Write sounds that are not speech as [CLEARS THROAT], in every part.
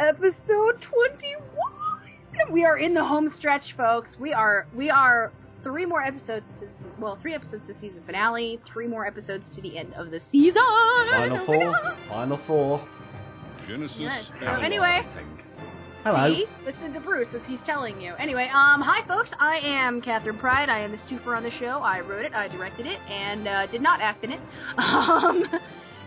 episode 21. We are in the home stretch, folks. We are we are three more episodes to well, three episodes to season finale, three more episodes to the end of the season. Final Oh my four. Final four. Genesis. Yes. So anyway, Hello. See? Listen to Bruce as he's telling you. Anyway, um, hi folks. I am Kathryn Pryde. I am the stoofer on the show. I wrote it, I directed it, and uh, did not act in it. [LAUGHS] Um,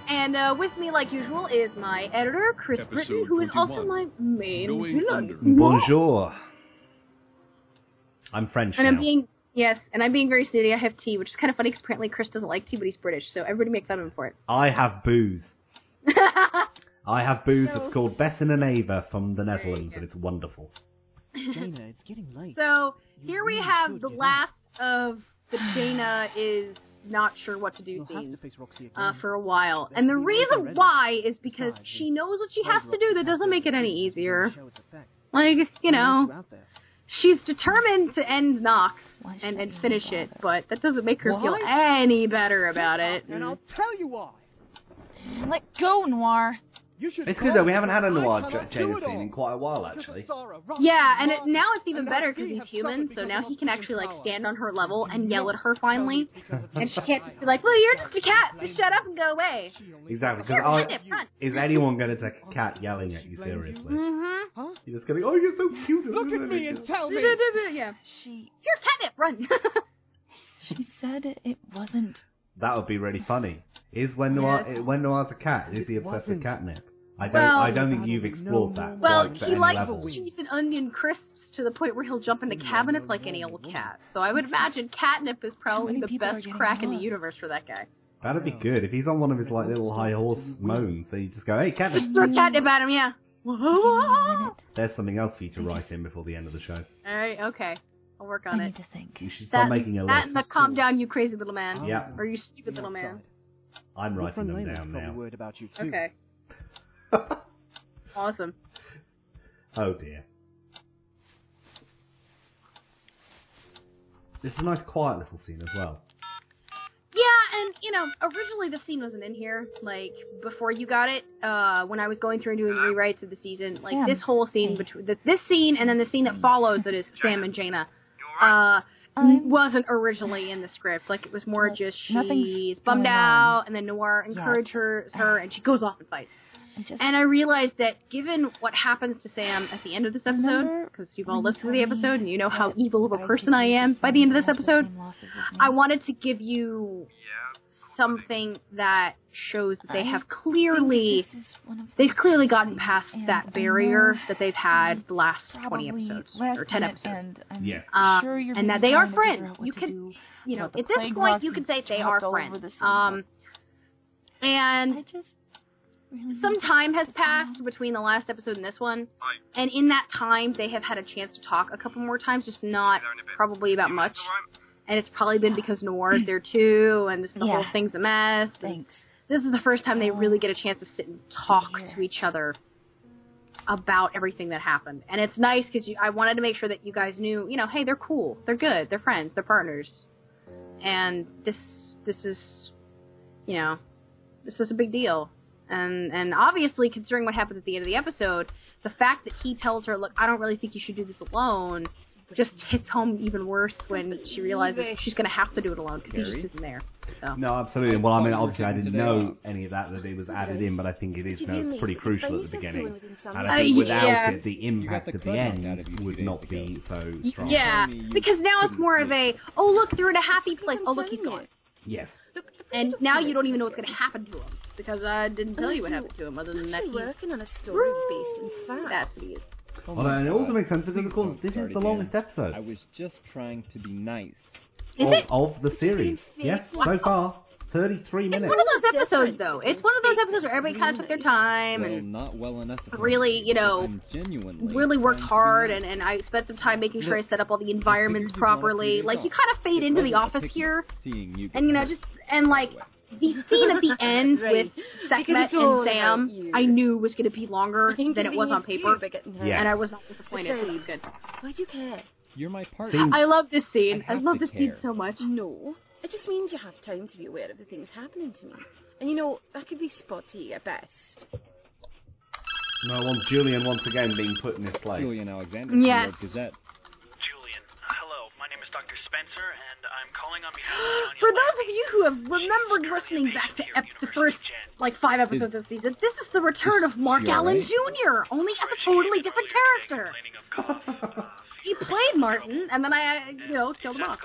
and uh, with me, like usual, is my editor, Chris Episode Brittain, who is also my main Going villain. Bonjour. I'm French And I'm being yes, and I'm being very snooty. I have tea, which is kind of funny because apparently Chris doesn't like tea, but he's British, so everybody makes fun of him for it. I have booze. [LAUGHS] I have booze So- that's called Bessen and Ava from the Netherlands, and it's wonderful. Jaina, it's getting late. so You here we have the get up. last of the Jaina is not sure what to do You'll have to face Roxy again. uh, for a while. And the reason why is because she knows what she has to do that doesn't make it any easier. show its effect. Like, you know, she's determined to end Nox Why should and, and finish it, but that doesn't make her feel any better about it. And I'll tell you why. Let go, Noir. You should It's good though. We haven't had a because I noir cannot J- do scene in quite a while, actually. of Sora, Roxy, Yeah, and it, now it's even and better now because he's human, so now he can actually like stand on her level and yell at her finally, tell me because of [LAUGHS] and she can't just be like, "Well, you're just a cat. Just shut up and go away." Exactly, because Here, I- run it, run. Is anyone going to take a cat yelling at you seriously? Mm-hmm. Huh? You're just going to be, oh, you're so cute. Look at me and tell me. [LAUGHS] yeah. She You're catnip. Run. [LAUGHS] she said it wasn't. That would be really funny. Is when Noir Yes. Eh, when Noir's a cat? Is he It obsessed with wasn't. catnip? I don't. Well- I don't think you've explored that. Well, quite to he any likes level. cheese and onion crisps to the point where he'll jump into cabinets like any old cat. So I would imagine catnip is probably many the people are best getting crack in the lost. universe for that guy. That'd be good if he's on one of his like little high horse moans. So you just go, hey, catnip. Just throw catnip at him, yeah. Give me a minute. There's something else for you to write in before the end of the show. All right, okay, I'll work on I on need it. to think. You should start That, making a that list. and the calm down, you crazy little man, Yeah. or you stupid little man. I'm Your writing friend them Layla's down probably now. worried about you too. Okay, [LAUGHS] awesome. oh dear. It's a nice quiet little scene as well. Yeah, and you know, originally the scene wasn't in here. Like before you got it, uh, when I was going through and doing rewrites of the season, like Sam. this whole scene between the, this scene and then the scene that follows, that is Sam and Jaina, uh, Mm-hmm. I'm- wasn't originally in the script. Like it was more Well, just she's bummed out, on and then Noir yet. encourages [SIGHS] her, and she goes off and fights. Just And I realized that given what happens to Sam at the end of this episode, because you've all listened to the episode and you know how evil of a person I could am by the end of this episode, same losses as me. I wanted to give you something that shows that they have clearly this is one of they've clearly gotten past that barrier that they've had the last 20 episodes or 10 episodes. And I'm Uh, sure and that they are trying to figure friends. You can- You know, at this point you can say they are dropped all over friends. Um and really some time has passed between the last episode and this one. And in that time they have had a chance to talk a couple more times, just not probably about much. And it's probably been because Noir is there too, and this the whole thing's a mess. and Thanks. this is the first time they really get a chance to sit and talk to each other about everything that happened. And it's nice because I wanted to make sure that you guys knew, you know, hey, they're cool, they're good, they're friends, they're partners, and this this is, you know, this is a big deal. And and obviously, considering what happens at the end of the episode, the fact that he tells her, look, I don't really think you should do this alone. Just hits home even worse when she realizes she's going to have to do it alone because he just isn't there. So. No, absolutely. Well, I mean, obviously, I didn't know any of that that it was added in, but I think it is Did no, it's pretty crucial at the beginning. doing within some And I think without yeah. it, the impact the at the crud knocked out end would not be so strong. Yeah, Telling me you because now it's more of a oh look they're in a happy place. Oh look he's gone, Yes. And now you don't even know what's going to happen to him because I didn't oh, tell you what happened to him other than that actually he's working on a story based in fact. that's what he is. Oh Well, my and it also makes sense because, Please of course, this is the again. longest episode I was just trying to be nice. Is of, it? of the series. Yes, so far. 33 minutes. It's one of those episodes though. It's one of those episodes where everybody kind of took their time well, and not well enough. really, you know, I'm really worked trying to be hard and, and I spent some time making sure I set up all the environments figured you'd want a few properly. Like you kind of fade into the office here you and you know just and like the scene at the [LAUGHS] end Right. with Because Sekhmet and Sam, you. I knew was going to be longer [LAUGHS] than it was on paper, Yeah. and I was not disappointed. So it was good. Why do you care? You're my partner. I love this scene. I I, love to this scene so much. No. It just means you have time to be aware of the things happening to me. And you know, that could be spotty at best. No, I want Julian once again being put in his place. Julian Alexander, Yes. New York Gazette. Julian, hello. My name is Dr. Spencer, and I'm calling on behalf of Tanya [GASPS] For those of you who have remembered listening back to ep- the first like five episodes of this season, this is the return of Mark You Allen alright? Jr. Only as a totally different character. Complaining of cough. [LAUGHS] He played Martin, and then I, uh, you know, killed him off.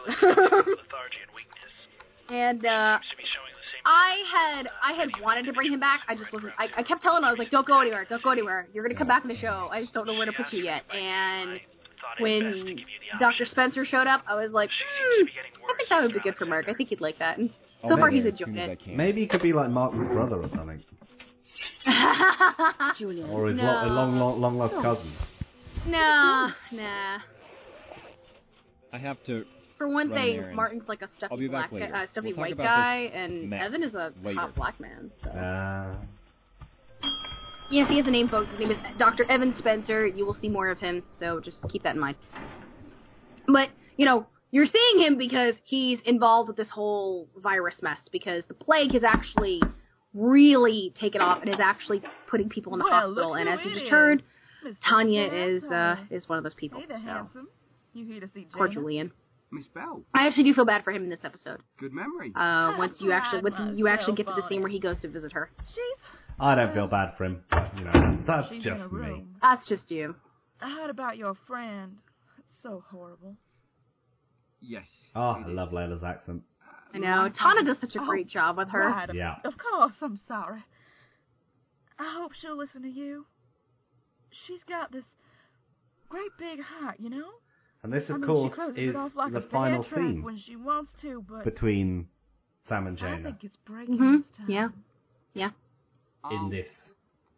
And uh, Seems to be showing the same I had I had wanted to bring him back. I just wasn't. I, I kept telling him I was like, "Don't go anywhere. Don't go anywhere. You're gonna come back in the show. I just don't know where to put you yet." And Thought it best to when give you the Dr. Spencer showed up, I was like, She seems to be getting I think that would be good for Mark. I think he'd like that. And so be far, he's as soon enjoyed it. Maybe he could be like Martin's brother or something, [LAUGHS] Julian. or his No. lo- long, long, long lost cousin. nah, nah. I have to. For one Run an thing, errand. Martin's like a I'll stuffy be back black, later. uh, stuffy We'll talk white about guy, and map Evan is a later. hot black man. So. Uh, Yes, he has a name, folks. His name is Dr. Evan Spencer. You will see more of him, so just keep that in mind. But, you know, you're seeing him because he's involved with this whole virus mess, because the plague has actually really taken off and is actually putting people in the Well, hospital. And as you just is. heard, Mr. Tanya Spencer. is uh, is one of those people. Hey So. You here to see poor Julian. Miss Bell, I actually do feel bad for him in this episode. good memory. Uh, once you actually, pride once you actually get to the scene where he goes to visit her. She's I don't feel bad for him, but you know, that's she's in just a me. room. That's just you. I heard about your friend. It's so horrible. Yes. Oh, I love Layla's accent. I know. Tana does such a great job with her. Right, of- Yeah. Of course, I'm sorry. I hope she'll listen to you. She's got this great big heart, you know? And this, I of mean, course, is like the final scene when she wants to, but between Sam and I Jaina think it's breaking Mhm, this time. yeah. in Oh, this.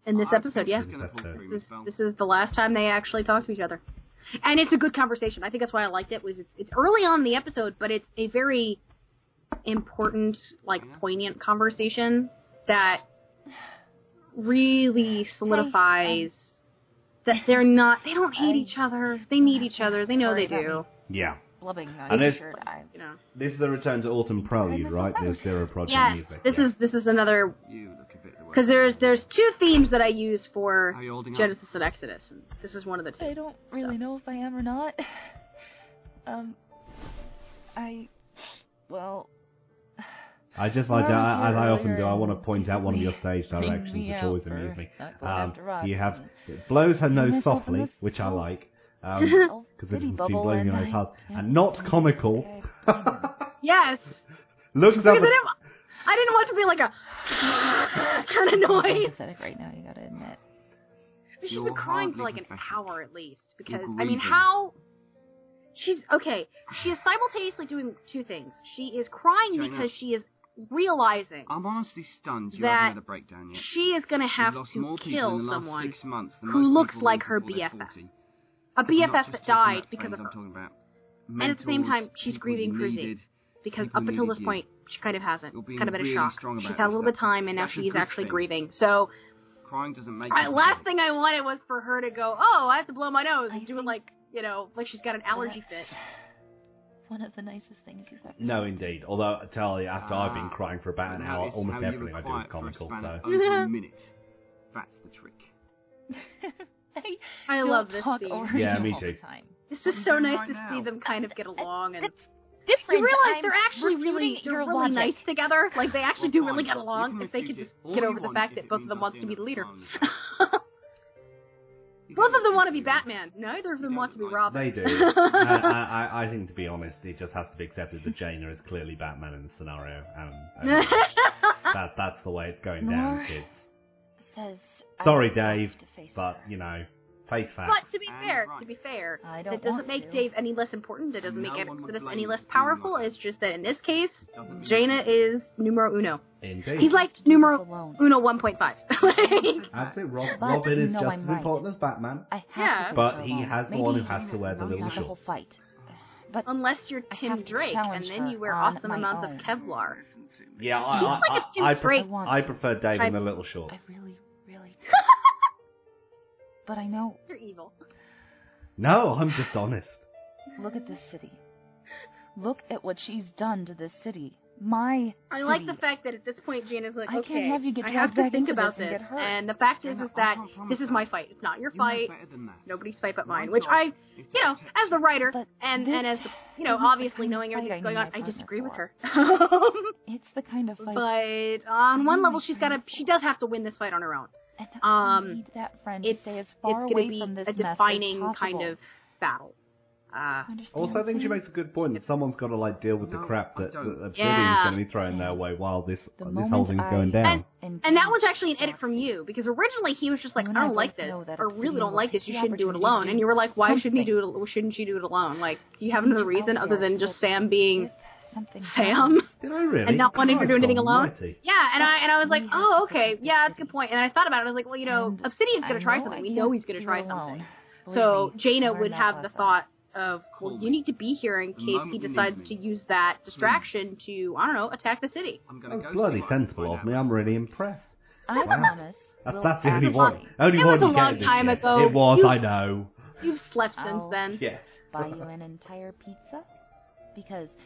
In this episode, think yeah. it's gonna pull This through, This, Miss this is the last time they actually talk to each other, and it's a good conversation. I think that's why I liked it. Was it's, it's early on in the episode, but it's a very important, like mm-hmm. poignant conversation that really solidifies that they're not. They don't hate I- each other. They need each other. They know they do. Yeah. Blubbing on And your it's- shirt. I, You know. This is the return to Autumn Prelude, right? The Zero Project Yes, music. this yeah. is this is another because there's there's two themes that I use for Are you up? Genesis and Exodus, and this is one of the two. I don't really know if I am or not. Um, I, well, I just like to, I- as I often do, I want to point out one of your [LAUGHS] stage directions, me which always amuses me. Um, you have it blows her nose softly, which I [LAUGHS] little- like, um, because it bitty doesn't seem blowing your and nose hard, and not comical. [LAUGHS] Yes, Looks up. At, didn't, I didn't want to be like a kind of I'm noise. pathetic right now. You gotta admit. She's You're been crying for like an hour at least because I mean how she's okay. She is simultaneously doing two things. She is crying Jaina. because she is realizing I'm honestly stunned you That haven't had a breakdown yet. she is going to have to kill in the last someone, six months than who looks like her BFF. a BFF that died because of her. I'm talking about And at the same time, she's grieving you for Z. needed. Because up until this you. point, she kind of hasn't. It's kind of been a shock. She's had a little bit of time, and now she's actually thing. grieving. So, Crying doesn't make I, last pathetic. thing I wanted was for her to go, "Oh, I have to blow my nose," and I do it like you know, like she's got an allergy fit. [SIGHS] One of the nicest things you've ever. no, indeed. Although I tell you, after I've been Ah, crying for about an hour, almost how everything I do is quiet for a comical. So of over a minute. That's the trick. [LAUGHS] I, I don't love this talk scene. Yeah, me all too. The time. It's just so are you doing nice to right see them kind of get along and It's different. you realize I'm they're actually really they're really logic. nice together. Like they actually do really get along if they could just get over the fact that both of them I wants to be the leader. [LAUGHS] both of them want to be. Batman. Neither of them want to be Robin. they do. [LAUGHS] I, I, I think, to be honest, it just has to be accepted that Jaina is clearly Batman in the scenario. Um, and [LAUGHS] that, that's the way it's going down, kids. Says. Sorry, Dave, to face but you know, face facts. But to be And fair, right. to be fair, I don't that doesn't make to. Dave any less important. It doesn't No make one Exodus any less powerful. It's just that in this case, Doesn't Jaina is numero uno. Indeed. He's like numero uno 1.5. [LAUGHS] Like, That's it. Rob, Robin is just I'm as right. important as Batman. I have Yeah. But he alone. has the Maybe one who has to wear the little not the whole fight. But unless you're Tim Drake, and then you wear awesome amounts own. of Kevlar. Listen to me. Yeah, I, I, like a I, Tim I, I prefer Dave in the little shorts. I really, really do. [LAUGHS] but I know. You're evil. No, I'm just honest. Look at this city. Look at what she's done to this city. my. I like the fact that at this point Jane is like, I can't okay, have you get I have to think about this and this. get. And the fact is, is that this is my fight. It's not your You fight. better than that. It's nobody's fight but My mine. Which I, you know, as the writer and and as the, you know, obviously knowing everything that's I going on, I disagree with her. It's the [LAUGHS] kind of fight. but on one level, she's got to, she does have to win this fight on her own. And um, I need that friend It's to stay as it's far going away to be from this a mess as defining kind of battle. Uh, Also, I think she makes a good point that someone's got to like deal with the crap I that, that don't. Obsidian's Yeah. going to be throwing their way while this The this whole thing's I going down. And- and that was actually an edit from you because originally he was just like, You and I I don't like this, know or really don't like this. You shouldn't do it alone. And you were like, why shouldn't he do it? Shouldn't she do it alone? Like, do you have Need another reason other than just Sam being if something Sam? Did I really? And not wanting to oh, do Christ anything alone? almighty. Yeah, and I and I was like, oh, okay, yeah, that's a good point. And I thought about it. I was like, well, you know, And Obsidian's gonna try something. We know he's gonna try something. So Jaina would have the thought of, well, you need to be here in case he moment you need decides to use that hmm. distraction to, I don't know, attack the city. I'm gonna That's go bloody see what I can sensible of me. I'm really impressed. I Wow. promise. That's, we'll that's the only one. Only It one was a long time ago. It was, You- I know. You've slept since Oh. then. Yes. Buy you an entire pizza because. [LAUGHS]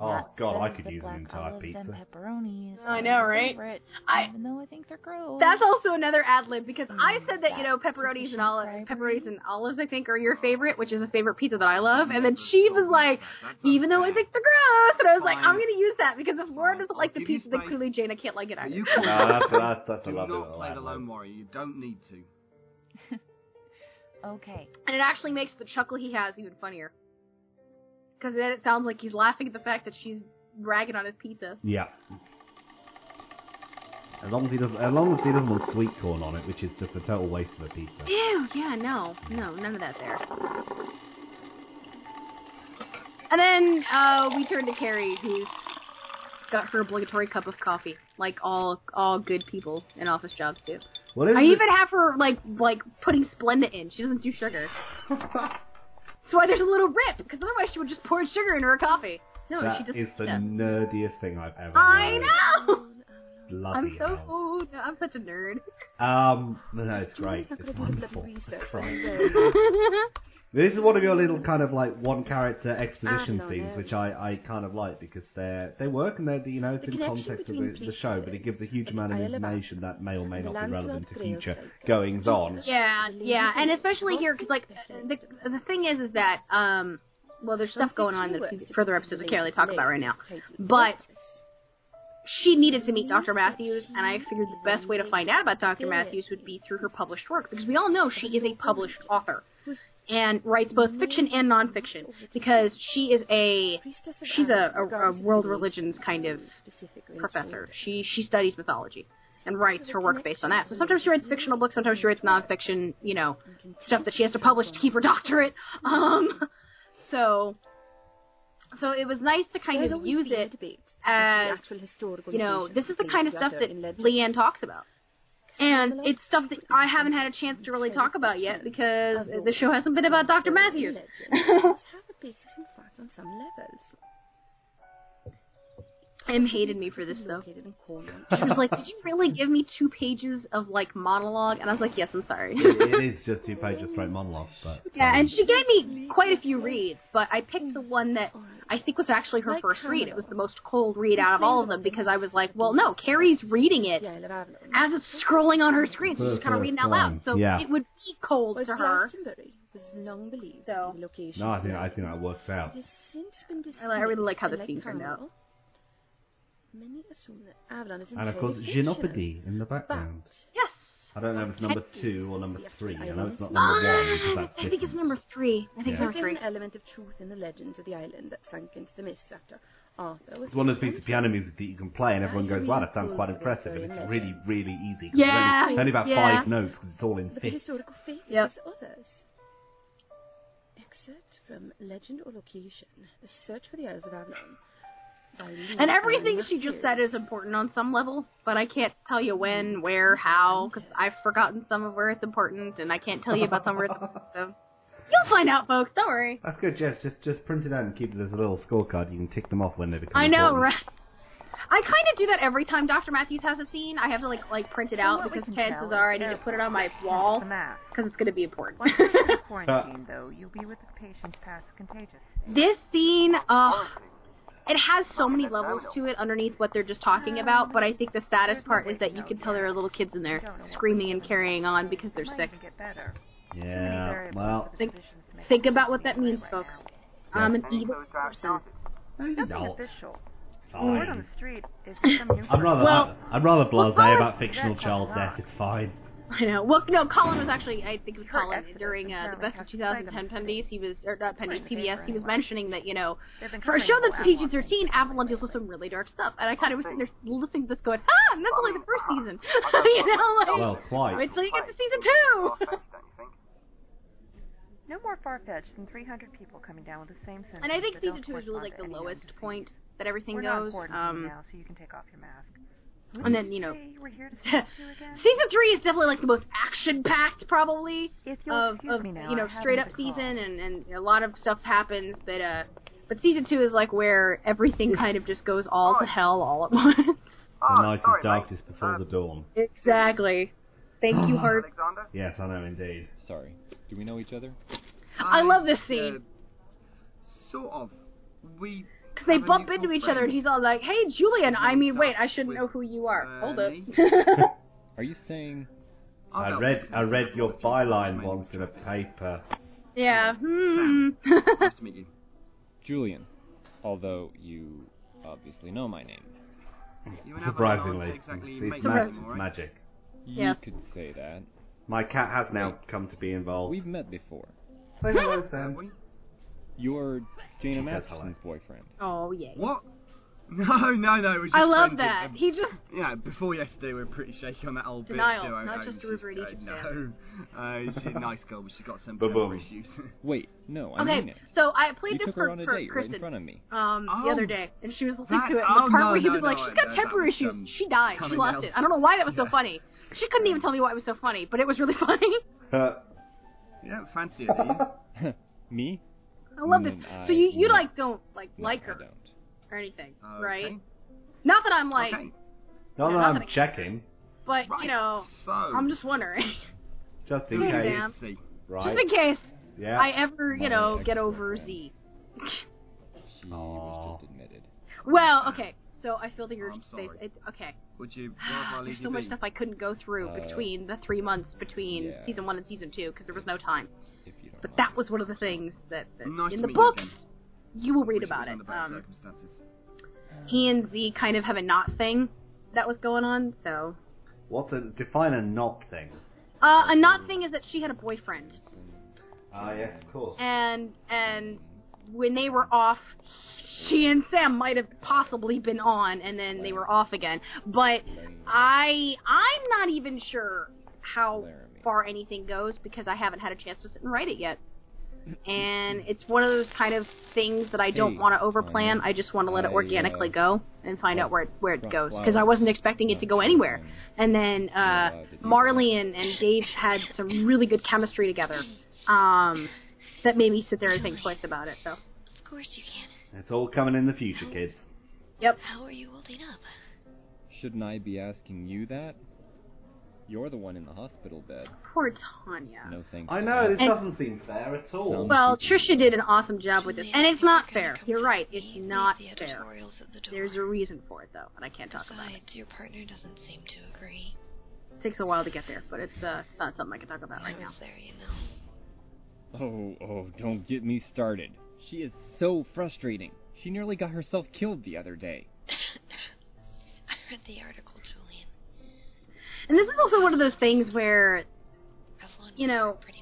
Oh, God, I could use an entire pizza. And pepperonis I know, right? favorite, I- even though I think they're gross. That's also another ad lib because I Mm, said that you know pepperonis and sufficient olive, bribery. pepperonis and olives I think are your favorite, which is a favorite pizza that I love. And then she was like, even though I think they're gross, and I was like, I'm gonna use that because if Laura doesn't like the give you pizza, then space. clearly Jaina can't like it But either. you [LAUGHS] No, that's, that's, [LAUGHS] that's a do lovely not play the lone warrior. You don't need to. [LAUGHS] Okay. and it actually makes the chuckle he has even funnier. Because then it sounds like he's laughing at the fact that she's ragging on his pizza. Yeah. As long as he doesn't, as long as he doesn't want sweet corn on it, which is just a total waste of a pizza. Ew, yeah, no, no, none of that there. And then uh, we turn to Carrie, who's got her obligatory cup of coffee, like all all good people in office jobs do. What is I it? even have her like like putting Splenda in. She doesn't do sugar. [LAUGHS] That's why there's a little rip, because otherwise she would just pour sugar into her coffee. No, she That just. is the yeah. nerdiest thing I've ever I heard. know. Bloody I'm so hell. old. I'm such a nerd. Um, no, no, it's great. It's not gonna do the bloody wonderful. [LAUGHS] This is one of your little kind of like one character exposition Ah, no, scenes, no. which I, I kind of like because they're they work and they're you know it's The in connection context of between the, the show, but it gives a huge amount of Isle of information that may or may and the not be relevant to Lancelot future site. goings on. Yeah, yeah, and especially here because like the the thing is is that um well there's stuff going on in the further episodes I can't really talk about right now, but she needed to meet Dr. Matthews, and I figured the best way to find out about Dr. Matthews would be through her published work because we all know she is a published author and writes both fiction and nonfiction because she is a she's a, a, a world religions kind of professor. She she studies mythology and writes her work based on that. So sometimes she writes fictional books, sometimes she writes nonfiction, you know, stuff that she has to publish to keep her [LAUGHS] doctorate. Um, so so it was nice to kind of use it as you know, this is the kind of stuff that Leanne talks about. And it's stuff that I haven't had a chance to really talk about yet because the show hasn't been about Dr. Matthews. [LAUGHS] Em hated me for this though. Located in Cornwall. She was like, "Did you really give me two pages of like monologue?" And I was like, "Yes, I'm sorry." it, it is just two pages straight monologue, but [LAUGHS] Yeah, um, and she gave me quite a few reads, but I picked the one that I think was actually her first read. It was the most cold read out of all of them because I was like, well, no, Carrie's reading it The Isle of Avalon. as it's scrolling on her screen, so she's the kind of reading out loud. So yeah. it would be cold to her. Was long believed So- to location. no, I think I think that works out. It has since been I really like how the scene turned out. Cornwall, Many assume that Avalon is And of course, fictional. Gymnopédie in the background. Yes. I don't know if it's number two or number three. I know it's not number one because that's I think it's different. number three. I think Yeah. it's There number is three. an element of truth in the legends of the island that sank into the mists after Arthur was It's one of those pieces of piano music that you can play and everyone goes, wow, that sounds quite impressive. And it's really, really easy. 'cause it's Yeah, only, it's only about yeah. five notes because it's all in But the fifths. historical faith Yep. gives others. Excerpt from Legend or Location, The Search for the Isles of Avalon. By Lee And everything she just said is important on some level, but I can't tell you when, where, how, because I've forgotten some of where it's important, and I can't tell you about some where it's important. So. You'll find out, folks. Don't worry. That's good, Jess. Just just print it out and keep it as a little scorecard. You can tick them off when they become I know, important. right? I kind of do that every time Dr. Matthews has a scene. I have to like like print it out what because chances are I need to put it on my wall because it's going to be important. Once you're in [LAUGHS] quarantine, though, you'll be with the patients past contagious. this scene, oh, it has so many levels to it underneath what they're just talking about. But I think the saddest part is that you can tell there are little kids in there screaming and carrying on because they're sick. Yeah. Well, Think, think about what that means, folks. I'm an evil person. no. official. Fine. Word on the street is that [LAUGHS] some new I'm rather, Well- I'm, I'm rather well, blasé Colin- about fictional child death. It's fine. [LAUGHS] I know. Well, no, Colin was actually, I think it was Her Colin, exodus during uh, the best of has 2010 them Pendies, he was, or not Pendies, Right, they PBS, he was mentioning that, you know, They've for a show that's whole PG-13, Avalon deals with some really dark stuff, and I kind of was sitting there listening to this going, ah, and that's only the first season. [LAUGHS] you know, like, Well, quite. wait till you get to season two! No more far-fetched than 300 people coming down with the same sentence. and I think season two is really like the correspond to any lowest point that everything We're not goes. important Um, now, so you can take off your mask. And then, you know, we're here [LAUGHS] to you again? season three is definitely like the most action-packed, probably, of, of now, you know I straight up season and and a lot of stuff happens but uh but season two is like where everything kind of just goes all to hell all at [LAUGHS] once The night is darkest before the dawn. exactly thank you [SIGHS] Hart Yes, I know indeed. Sorry. Do we know each other? I love this scene Uh, sort of. We. Because they bump into each other and he's all like hey Julian I mean wait I shouldn't know who you are hold up Are you saying [LAUGHS] I read. I read your byline once in a paper. yeah hmm Nice to meet you. [LAUGHS] Julian? Although you obviously know my name. You and Avalon Surprisingly, exactly it's, mates mag- it's magic. You Yes. could say that. My cat has now come to be involved. We've met before. Say hello, Sam. We? You're Jaina She. Masterson's boyfriend. oh yeah What? [LAUGHS] No, no, no. It was just I love friends that with- he just Yeah, before yesterday we were pretty shaky on that old Denial, bit. so I- not I just a was river in uh, Egypt, No, uh, she's a [LAUGHS] nice girl, but she's got some Ba-boom. temper issues. [LAUGHS] Wait, no, I okay mean it. so I played You this took for, her on a for date right in Kristen front of me. um the Oh. other day, and she was listening That- to it. And oh, the part no, where he no, was like, no, "She's got that- temper was, issues." um, she died. She coming lost else. it. I don't know why that was so Yeah. funny. She couldn't even tell me why it was so funny, but it was really funny. Uh, you don't fancy her, do you? me? I love this. Mm, So you you I- like don't like No, like I her don't. or anything, Okay. right? Not that I'm like, okay. not Yeah, that not I'm that I- checking, but Right. you know, So. I'm just wondering, [LAUGHS] just in case. Sam. Right? just in case yeah. I ever you My know get over Z. She was just admitted. Well, okay. So I feel the urge I'm to say sorry. it. Okay. Would you [SIGHS] rather There's you so much be? stuff I couldn't go through Uh, between the three months between yeah. season one and season two because there was no time. If you don't But mind. that was one of the things that, that Nice in to the meet you books again. you will read Wish about was it. under better Um, circumstances. he and Z kind of have a knot thing that was going on. So What's a define a knot thing? uh, a knot thing is that she had a boyfriend, Ah, yes, of course. and and when they were off, she and Sam might have possibly been on, and then they were off again. But I I'm not even sure how far anything goes because I haven't had a chance to sit and write it yet. [CLEARS THROAT] And it's one of those kind of things that I don't Hey, want to overplan. Anya, I just want to let it I, organically uh, go and find out where it, where it goes because I wasn't expecting it to go anywhere. And then uh, Marley and, and Dave had some really good chemistry together. [CLEARS THROAT] Um, that made me sit there and think twice about it. So, Of course you can. It's all coming in the future, kids. yep. How are you holding up? Shouldn't I be asking you that? You're the one in the hospital bed. Poor Tanya. No thanks. I know, that. this doesn't seem fair at all. Well, Trisha did an awesome job with this, and it's not fair. You're right. It's not fair. editorials at the door. There's a reason for it, though, and I can't talk about it. Besides, your partner doesn't seem to agree. It takes a while to get there, but it's uh, it's not something I can talk about right I now. was there, you know. Oh, oh, don't get me started. She is so frustrating. She nearly got herself killed the other day. [LAUGHS] I read the article, Julian. And this is also one of those things where Revlon You know, pretty bad too.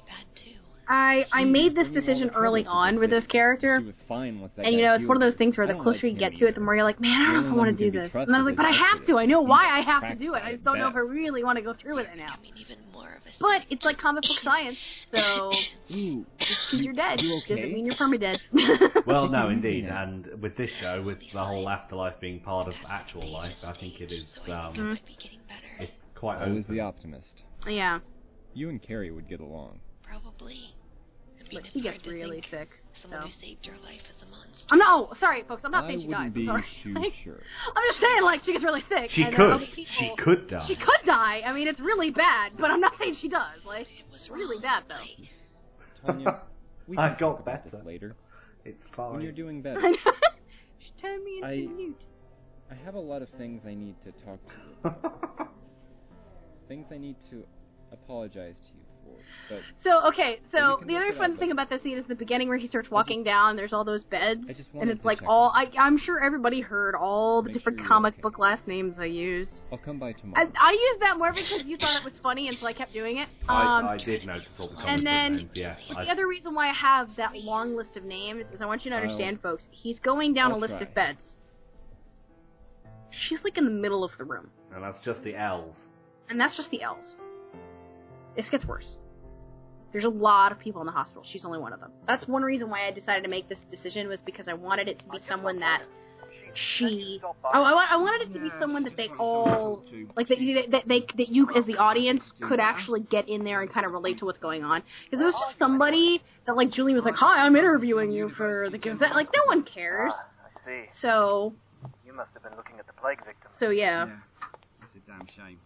I I made this decision early on with this character, She was fine with that and you know it's one of those things where the closer you get to it, the more you're like, man, I don't know if I want to do this. And I was like, but I have to. I know why I have to do it. I just don't know if I really want to go through with it now. becoming even more of a But it's like comic book science, [LAUGHS] so Ooh, just because you're dead You doesn't okay? mean you're permadead. [LAUGHS] Well, no, [LAUGHS] indeed, and with this show, with the whole afterlife being part of actual life, I think it is So I think you um, getting better. it's quite always open. the optimist. yeah, You and Carrie would get along. Probably. I but she hard gets to really think sick. Someone So. who saved your life is a monster. I'm not. Oh, sorry, folks. I'm not I saying she dies. I'm sorry. too [LAUGHS] Like, sure. I'm just saying, like, she gets really sick. She and could. other She could die. She could die. I mean, it's really bad, but I'm not saying she does. Like, It was really bad though. Tanya, [LAUGHS] we I can got talk about better. this later. It's fine. When you're doing better. [LAUGHS] She's telling me I- into mute. I have a lot of things I need to talk to you about. things I need to apologize to you for. But So okay, so the other fun up, thing about this scene is the beginning where he starts walking down. There's all those beds, I just and it's to like all. I, I'm sure everybody heard all the Make different sure comic okay. book last names I used. I'll come by tomorrow. I, I used that more because you thought it was funny, and so I kept doing it. I, Um, I did notice all the and comic book then names, yeah. But the other reason why I have that long list of names is I want you to I'll- understand, folks. He's going down I'll a list try. of beds. She's like in the middle of the room, and that's just the L's. and that's just the L's. This gets worse. There's a lot of people in the hospital. She's only one of them. That's one reason why I decided to make this decision was because I wanted it to be someone that she. Oh, I, I wanted it to be someone that they just wanted someone to all like that, you- that they that you as the audience could actually get in there and kind of relate to what's going on. Because it was just somebody that like Julie was like, "Hi, I'm interviewing you for the Gazette." Like no one cares. I see. So You must have been looking at the plague victims. so yeah. yeah. That's a damn shame.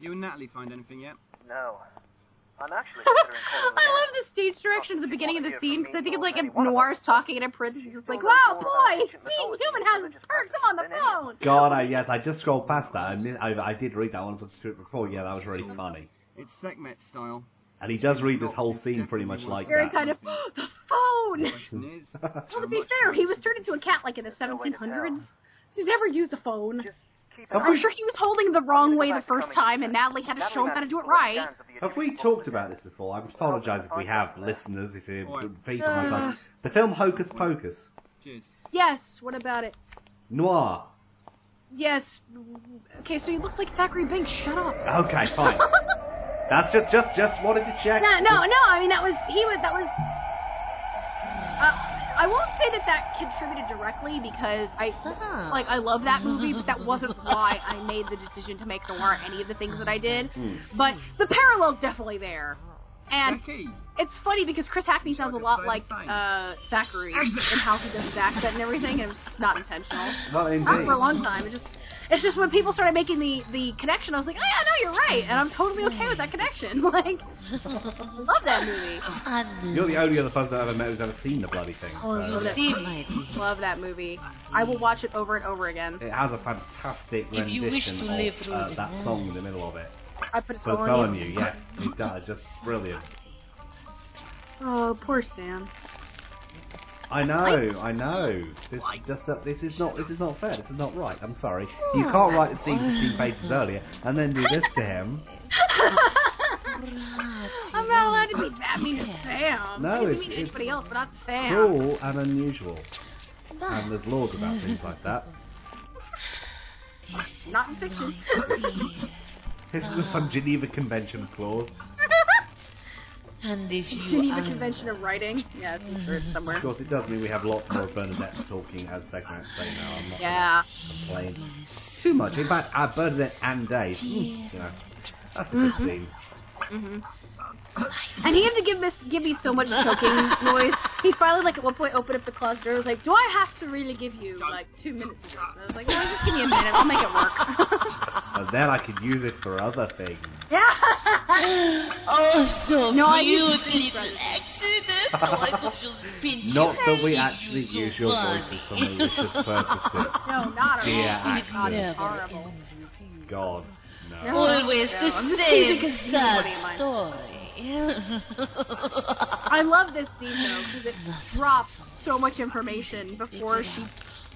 You and Natalie find anything yet? No. I'm actually [LAUGHS] considering calling I love the stage direction at the beginning of the scene because I think it's like if One of Noir's talking and in parentheses it's like, "Wow, don't know about boy, being human has religious perks. I'm on the phone." God, I, yes, I just scrolled past that. I, mi- I, I did read that one. I looked through it before. Yeah, that was really funny. It's Sekhmet style. And he does read this whole scene pretty much like Very that. kind of [GASPS] the phone. The [LAUGHS] Well, to be fair, he was turned into a cat like in the No way to 1700s. tell. So he's never used a phone. Just keep Have an I'm we- sure he was holding the wrong way the first time, and. Natalie had to show him how to do it right. scans of the Have we talked about this before? I apologise if we have, listeners, if you're Right. people myself. The film Hocus Pocus. Yes. What about it? Noir. Yes. Okay, so he looks like Thackery Binx. Shut up. Okay, [LAUGHS] fine. That's just, just, just wanted to check. No, no, no. I mean, that was he was that was. Uh, I won't say that that contributed directly because I like I love that movie, but that wasn't [LAUGHS] why I made the decision to make noir any of the things that I did. Hmm. But the parallel's definitely there, and Becky. it's funny because Chris Hackney sounds a lot like Same. uh, Thackery [LAUGHS] and how he does his accent and everything, and it's not intentional. Well, Not indeed. for a long time. It just it's just when people started making the the connection, I was like, oh yeah, no, you're right, and I'm totally okay with that connection. [LAUGHS] Like, [LAUGHS] love that movie. You're the only other person I've ever met who's ever seen the bloody thing. Oh, I so- love that, love that movie. I will watch it over and over again. It has a fantastic If you wish rendition to of through uh, the- that song in the middle of it. I put a So spell it's on on you. you, yes. It does, just brilliant. Oh, poor Sam. I know, I know. This just uh, this is not this is not fair. This is not right. I'm sorry. You can't write the scene 15 pages earlier and then do this to him. [LAUGHS] I'm not allowed to be that mean to Sam. No, I can be it's- mean to it's anybody else, but not Sam. Cruel and unusual. And there's laws about things like that. Not in fiction. Isn't there some Geneva Convention clause? [LAUGHS] And if you Geneva are- Convention of Writing. Yeah, it's sure it's somewhere. Of course, it does mean we have lots more of Bernadette talking as segments say now. I'm not Yeah. gonna too much. In fact, uh, Bernadette and Dave, mm, you know, that's a good Mhm. scene. hmm And he had to give me give me so much choking [LAUGHS] noise. He finally, like, at one point, opened up the closet door. and Was like, "Do I have to really give you like two minutes?" Of this? And I was like, "No, just give me a minute. I'll make it work." [LAUGHS] And then I could use it for other things. yeah. [LAUGHS] Oh, so No, I cute, use the little accident. Oh, I could just pinch Not you. that we actually you use your voices for malicious purposes. No, not at all. actors. Oh God, it's Never horrible. God, No. no. Always No, the I'm just teasing same 'cause you know what he sad story. I love this scene though because it drops so much information before she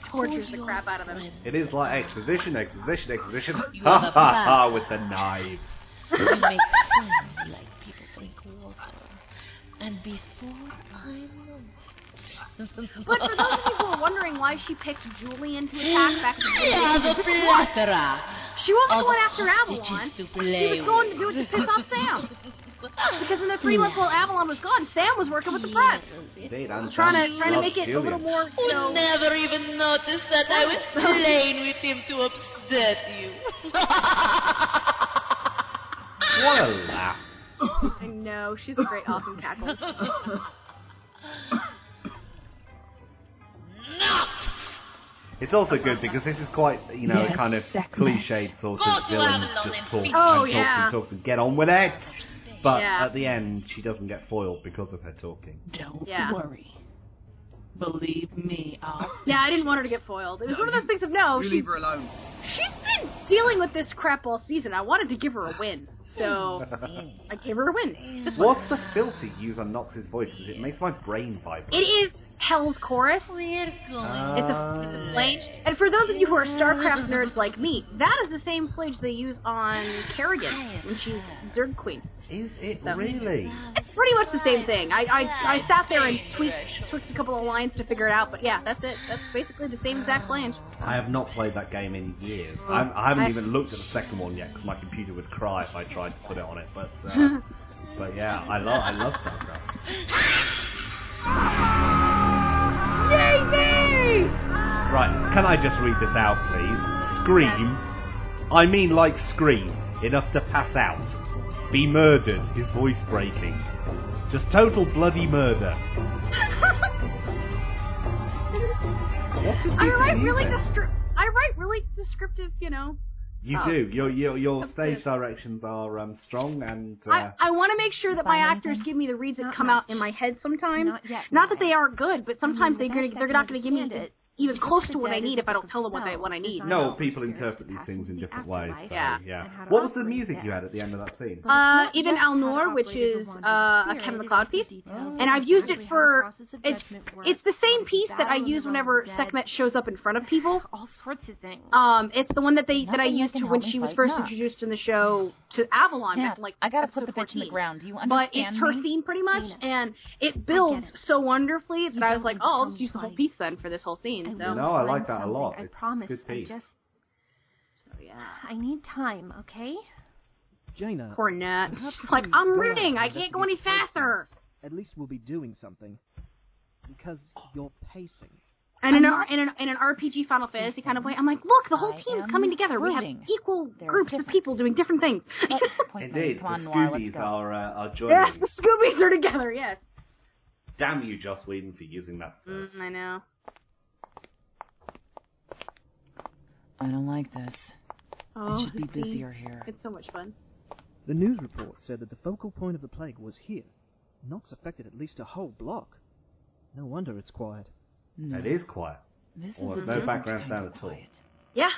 tortures the crap out of him. It is like exposition, exposition, exposition. You [LAUGHS] Ha a ha ha with the knife. We make friends like people drink water. And before I know But for those of you who are wondering why she picked Julian to attack back in the I have a day, what? plethora She wasn't going after hostages Avalon. She was going to do it to piss off Sam. [LAUGHS] Because in the three months while Avalon was gone, Sam was working with the press, Indeed, and trying Sam to trying to make it a little more, you Would know. never even notice that I was [LAUGHS] playing with him to upset you. [LAUGHS] What a laugh. I know she's a great awesome cackle. [LAUGHS] It's also good because this is quite, you know, a Yes, kind of cliched sort of villain Avalon just and talk. Oh, and talks yeah. and talks and get on with it. But Yeah. at the end, she doesn't get foiled because of her talking. Don't Yeah. worry. Believe me, I'll. [LAUGHS] Yeah, I didn't want her to get foiled. It was one of those things of no. You She, leave her alone. she's been dealing with this crap all season. I wanted to give her a win, so [LAUGHS] I gave her a win. Just one. What's the filter you use on Nox's voice? Because it makes my brain vibrate. It is Hell's Chorus. We're going. It's a, it's a flange. And for those of you who are StarCraft nerds like me, that is the same flange they use on Kerrigan when she's Zerg Queen. Is it So- really? It's pretty much the same thing. I, I, I sat there and tweaked, tweaked a couple of lines to figure it out, but yeah, that's it. That's basically the same exact flange. I have not played that game in years. I'm, I haven't I- even looked at the second one yet because my computer would cry if I tried to put it on it. But uh, [LAUGHS] but yeah, I love I love StarCraft. [LAUGHS] JD! Right, can I just read this out, please? Scream. I mean, like scream. Enough to pass out. Be murdered. His voice breaking. Just total bloody murder. I write really music? descri- I write really descriptive, you know. You Oh. do. Your your your stage directions are um, strong and. Uh, I, I want to make sure that my actors give me the reads that Not come out in my head sometimes. Not yet, Not that they aren't good, but sometimes Mm, they're gonna, they're not going to give me understand it. Even close to what I need if I don't tell them what they spell what I need. no, people interpret these things in different ways. So, Yeah. yeah. And how to What was the music you had at the end of that scene? Uh, it's Even not Al how Noor, which is uh, a spirit, Kevin it MacLeod piece, details and I've used it exactly how the for it's it's the same piece that I use whenever of the dead. Sekhmet shows up in front of people. all sorts of things. Um, it's the one that they that I used to when she was first introduced in the show to Avalon Yeah, like I gotta put the bitch in the ground. Do you understand? But it's her theme pretty much, and it builds so wonderfully that I was like, oh, I'll just use the whole piece then for this whole scene. I So, No, I like that a lot. I It's promise. good I just so yeah. I need time, okay? Jaina. Poor Nat. She's like, I'm go out reading. and I can't go any faster. At least we'll be doing something. Because you're pacing. And in, I'm a, not- in, an, in an RPG Final Fantasy kind of way, I'm like, look, the whole I team's am coming together. We have equal They're groups of people doing different things. But, [LAUGHS] point blank, Indeed, come on, the Noir, let's Scoobies are uh, are joining. yes, the Scoobies are together. Yes. Damn you, Joss Whedon, for using that. Mm, I know. I don't like this. Oh, it should be busier here. It's so much fun. The news report said that the focal point of the plague was here. Nox affected at least a whole block. No wonder it's quiet. No. It is quiet. This is Almost a no background sound at all. Yeah.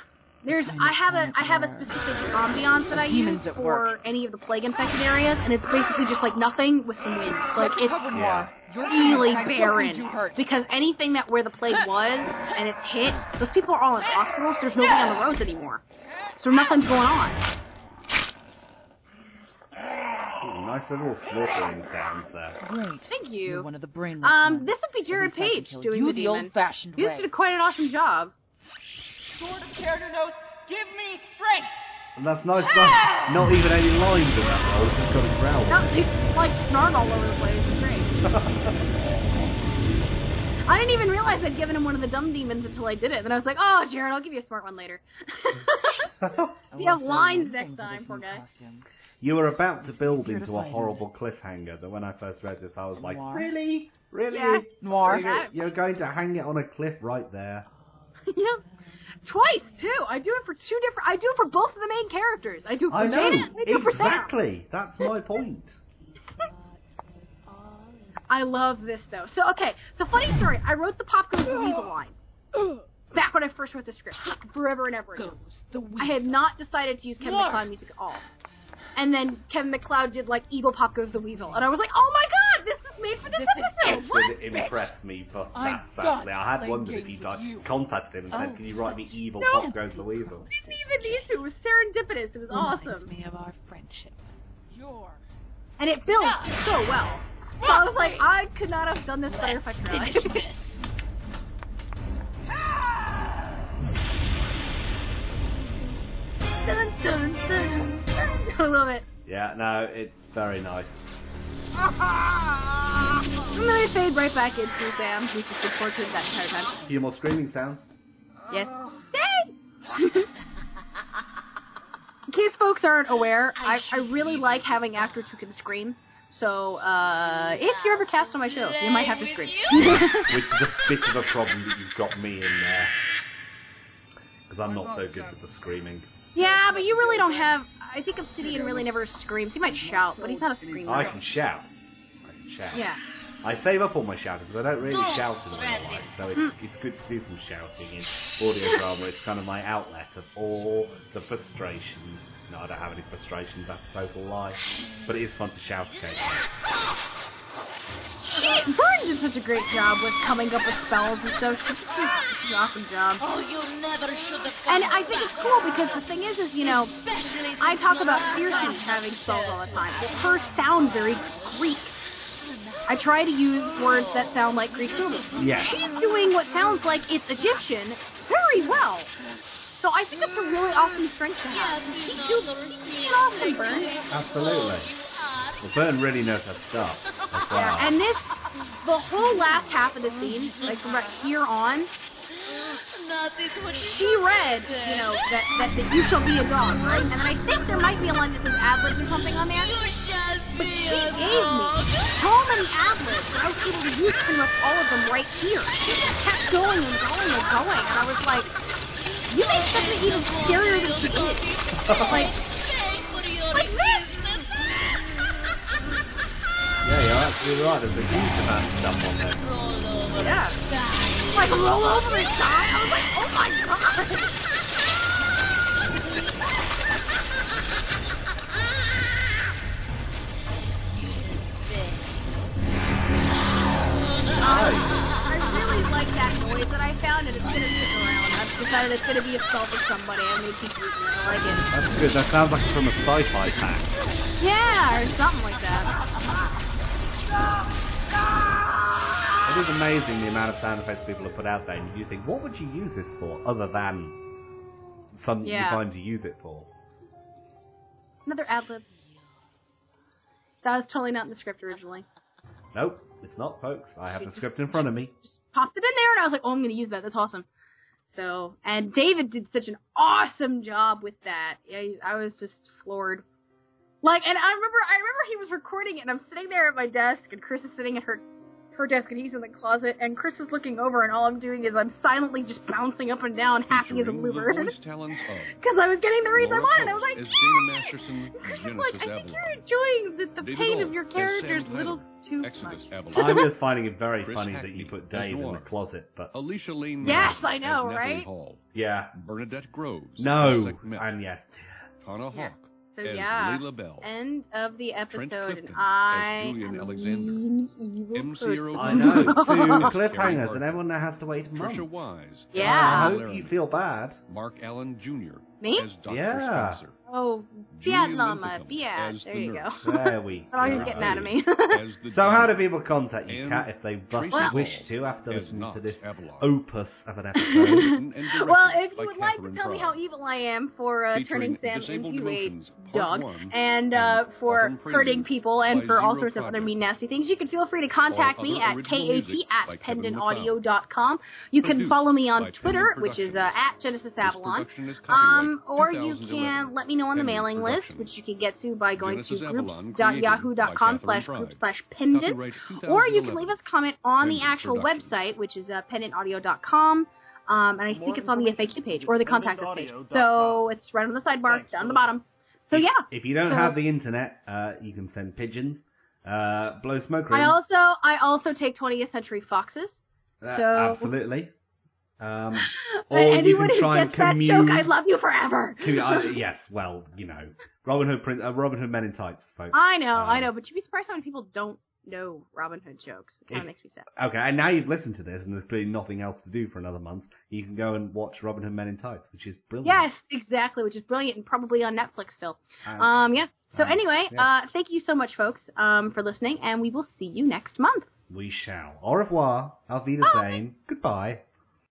There's I have a quiet I have a specific ambiance that I use for work. any of the plague infected areas, and it's basically just like nothing with some wind. Like it's Yeah. really barren because anything that where the plague was and it's hit, those people are all in hospitals. There's nobody on the roads anymore, so nothing's going on. Ooh, nice little slaughtering sounds there. Great. Thank You're one of the brainless Um, ones. this would be Jared At least I can Page doing you the the old-fashioned He way. did quite an awesome job. Sword of Cernunnos, give me strength! And that's nice. Not, ah! not even any lines in that role. Just got a growl. No, he just like snarled all over the place. It's great. [LAUGHS] I didn't even realize I'd given him one of the dumb demons until I did it. Then I was like, oh, Jared, I'll give you a smart one later. [LAUGHS] [LAUGHS] You have lines next one thing for time, poor guy. costume. You were about to build into a fight it. horrible cliffhanger that when I first read this, I was like, Noir. really? Really? Yeah. Noir. You're, you're going to hang it on a cliff right there. [LAUGHS] yeah. Twice too. I do it for two different. I do it for both of the main characters. I do it for I know. Jaina. I do it for Sam. Exactly. That's my point. [LAUGHS] I love this though. So okay. So funny story. I wrote the Pop Goes the Weasel line back when I first wrote the script, forever and ever. ago. I had not decided to use Kevin Noir. MacLeod music at all. And then Kevin MacLeod did like Evil Pop Goes the Weasel, and I was like, oh my god, this is made for this episode. It What? impress me, but I'm that's done. I had wondered if he'd like, you. contacted him and said, Oh, "Can you write me evil No. pop goes the weasel?" Didn't even need to. It was serendipitous. It was Reminds awesome, me of our friendship. Yours. and it built so well. So I was like, I could not have done this better if I tried. Dun, dun, dun, dun. I love it. Yeah, no, it's very nice. And then I fade right back into Sam, who's just been tortured that entire time. A few more screaming sounds. Yes. Stay! In case folks aren't aware, I, I really like having actors who can scream. So, uh, if you're ever cast on my show, you might have to scream. [LAUGHS] Which is a bit of a problem that you've got me in there. Because I'm not so good with the screaming. Yeah, but you really don't have. I think Obsidian really never screams. He might shout, but he's not a screamer. I can shout. I can shout. Yeah. I save up all my shouting because I don't really shout in real life, so it's, hmm. it's good to do some shouting in audio drama. It's kind of my outlet of all the frustrations. No, I don't have any frustrations. That's a total lie. But it is fun to shout occasionally. She, Burns did such a great job with coming up with spells and stuff. She just did such an awesome job. Oh, you never should have And I think it's cool because the thing is, is you know, I talk about Kirsten having spells all the time. Her sound very Greek. I try to use words that sound like Greek syllables. Yeah. She's doing what sounds like it's Egyptian very well. So I think it's a really awesome strength to have. Keep doing, keep awesome, Burns. Absolutely. Well, Byrne really knows her stuff as well. Yeah, and this, the whole last half of the scene, like from about here on, she read, you know, that, that, that you shall be a dog, right? And I think there might be a line that says ad-libs or something on there. But she gave me so many ad-libs, and I was able to use pretty much all of them right here. She just kept going and going and going, and I was like, you made something even scarier than she did. [LAUGHS] like, like you're right. There's a huge amount of stuff on there. Yeah. Like roll over and die. I was like, oh my god. I really like that noise that I found, and it's gonna stick around. I've decided it's gonna be a spell for somebody. I'm gonna keep using it. I like it. That's good. That sounds like it's from a sci-fi pack. Yeah, or something like that. It is amazing the amount of sound effects people have put out there, and you think, what would you use this for other than something Yeah. you find to use it for? Another ad lib. That was totally not in the script originally. Nope, it's not, folks. I have She the script in front of me. Just popped it in there, and I was like, oh, I'm gonna use that. That's awesome. So, and David did such an awesome job with that. Yeah, I was just floored. Like, and I remember, I remember he was recording it, and I'm sitting there at my desk, and Chris is sitting at her, her desk, and he's in the closet, and Chris is looking over, and all I'm doing is I'm silently just bouncing up and down, happy as a Featuring bluebird, voice [LAUGHS] talents of because I was getting the reads I wanted. I was like, as Dana Masterson, Chris was Genesis like, I think you're enjoying the, the pain of your characters a little too Exodus much. I'm just finding it very Chris funny that you put as Dave in the closet, but Alicia Lane Yes, I know, right? Hall. yeah, Bernadette Groves no, and yes. Tana Yeah. Hawk So as yeah, Layla Bell. end of the episode, and I as Julian am Alexander. evil MC person. I know, two cliffhangers, and everyone now has to wait a month. Trisha Wise. Yeah. I hope you feel bad. Mark Allen Jr. Me? as Dr. Yeah. Spencer. Oh, Julian Vietnam, Linthicum yeah, there the you nurse. go. There we [LAUGHS] But all you go. get mad at me. [LAUGHS] So how do people contact you, Kat, if they thus Tracy wish to after listening to this Avalon. opus of an [LAUGHS] episode? Written and directed well, if you by would like to Kathryn tell me how evil I am for uh, turning Sam into a Emotions, Part dog, One, and uh, for hurting people, and for all sorts of other mean, nasty things, you can feel free to contact me at kat at by Kevin pendantaudio.com. You can follow me on Twitter, which is uh, at Genesis This Avalon. Production is copyright Um, or you 2011. can let me know on the Pendant mailing list, which you can get to by going Genesis to Avalon, groups.yahoo.com created slash Kathryn group slash pendant. Or you can leave us a comment on the actual Productions. website, which is uh, pendantaudio.com. Um, and I think it's on the FAQ page or the contact us page. So it's right on the sidebar, down the bottom. So yeah. If you don't So- have the internet, uh, you can send pigeons. Uh, blow smoke rings. I also I also take 20th Century Foxes. Uh, so absolutely. Um, [LAUGHS] or anyone who try and gets that joke, I love you forever. [LAUGHS] commu- uh, yes, well, you know, Robin Hood, Prin- uh, Robin Hood Men in Tights, folks. I know, I Um, know, but you'd be surprised how many people don't know Robin Hood jokes. It kind of makes me sad. Okay, and now you've listened to this, and there's clearly nothing else to do for another month. You can go and watch Robin Hood Men in Tights, which is brilliant. Yes, exactly, which is brilliant and probably on Netflix still. And- Um, yeah. So um, anyway, yeah. uh, thank you so much, folks, um, for listening, and we will see you next month. We shall. Au revoir. Auf Wiedersehen. Goodbye.